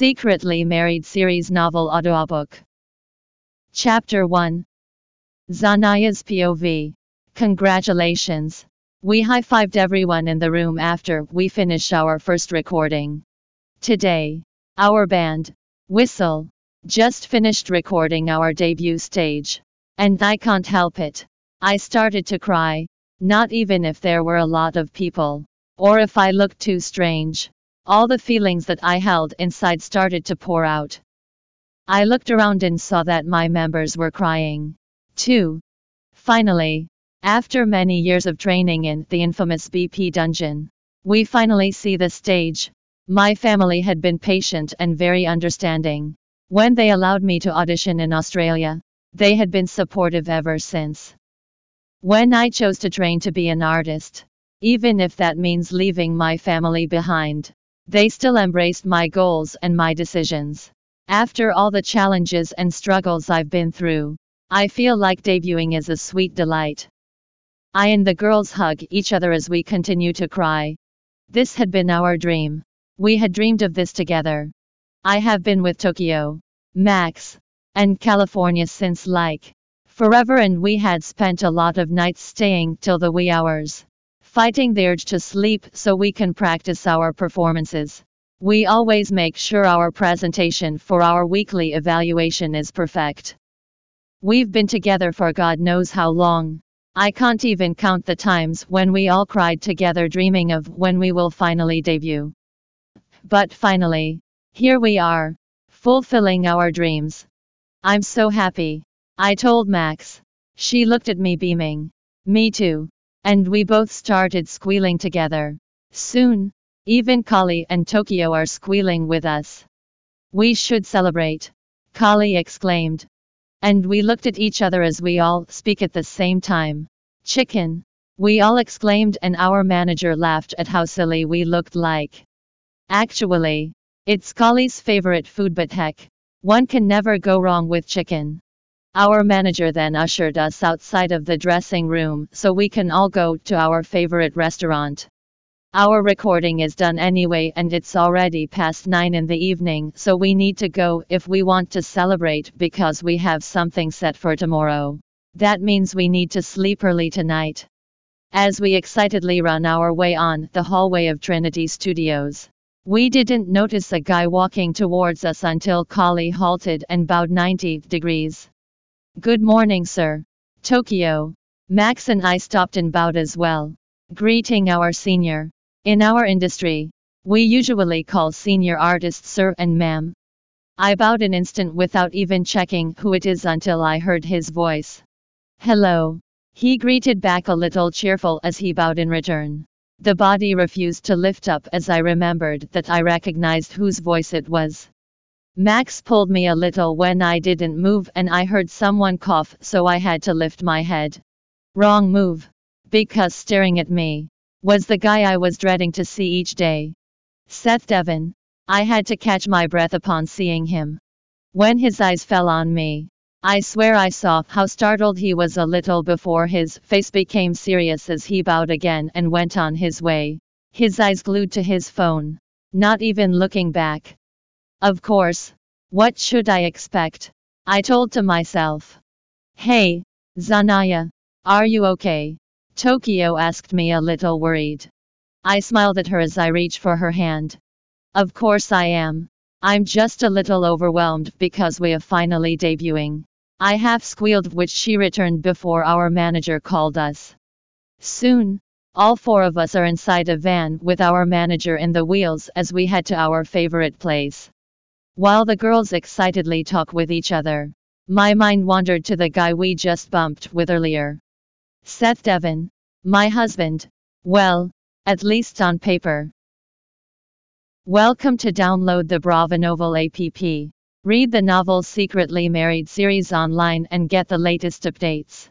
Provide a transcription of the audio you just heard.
Secretly Married Series Novel Audiobook. Chapter 1 Zanaya's POV. Congratulations. We high fived everyone in the room after we finished our first recording. Today, our band, Whistle, just finished recording our debut stage. And I can't help it. I started to cry, not even if there were a lot of people, or if I looked too strange. All the feelings that I held inside started to pour out. I looked around and saw that my members were crying. too. Finally, after many years of training in the infamous BP dungeon, we finally see the stage. My family had been patient and very understanding. When they allowed me to audition in Australia, they had been supportive ever since. When I chose to train to be an artist, even if that means leaving my family behind, they still embraced my goals and my decisions. After all the challenges and struggles I've been through, I feel like debuting is a sweet delight. I and the girls hug each other as we continue to cry. This had been our dream. We had dreamed of this together. I have been with Tokyo, Max, and California since like forever, and we had spent a lot of nights staying till the wee hours fighting the urge to sleep so we can practice our performances. We always make sure our presentation for our weekly evaluation is perfect. We've been together for God knows how long. I can't even count the times when we all cried together dreaming of when we will finally debut. But finally, here we are, fulfilling our dreams. I'm so happy. I told Max. She looked at me beaming. Me too. And we both started squealing together. Soon, even Kali and Tokyo are squealing with us. We should celebrate, Kali exclaimed. And we looked at each other as we all speak at the same time. Chicken, we all exclaimed, and our manager laughed at how silly we looked like. Actually, it's Kali's favorite food, but heck, one can never go wrong with chicken. Our manager then ushered us outside of the dressing room so we can all go to our favorite restaurant. Our recording is done anyway and it's already past 9 in the evening so we need to go if we want to celebrate because we have something set for tomorrow. That means we need to sleep early tonight. As we excitedly run our way on the hallway of Trinity Studios, we didn't notice a guy walking towards us until Kali halted and bowed 90 degrees. Good morning, sir. Tokyo. Max and I stopped and bowed as well. Greeting our senior. In our industry, we usually call senior artists sir and ma'am. I bowed an instant without even checking who it is until I heard his voice. Hello. He greeted back a little cheerful as he bowed in return. The body refused to lift up as I remembered that I recognized whose voice it was. Max pulled me a little when I didn't move and I heard someone cough so I had to lift my head. Wrong move. Because staring at me was the guy I was dreading to see each day. Seth Devon. I had to catch my breath upon seeing him. When his eyes fell on me, I swear I saw how startled he was a little before his face became serious as he bowed again and went on his way, his eyes glued to his phone, not even looking back. Of course. What should I expect? I told to myself. Hey, Zanaya. Are you okay? Tokyo asked me a little worried. I smiled at her as I reached for her hand. Of course I am. I'm just a little overwhelmed because we are finally debuting. I half squealed, which she returned before our manager called us. Soon, all four of us are inside a van with our manager in the wheels as we head to our favorite place. While the girls excitedly talk with each other, my mind wandered to the guy we just bumped with earlier. Seth Devon. My husband. Well, at least on paper. Welcome to download the Brava Novel app. Read the novel Secretly Married series online and get the latest updates.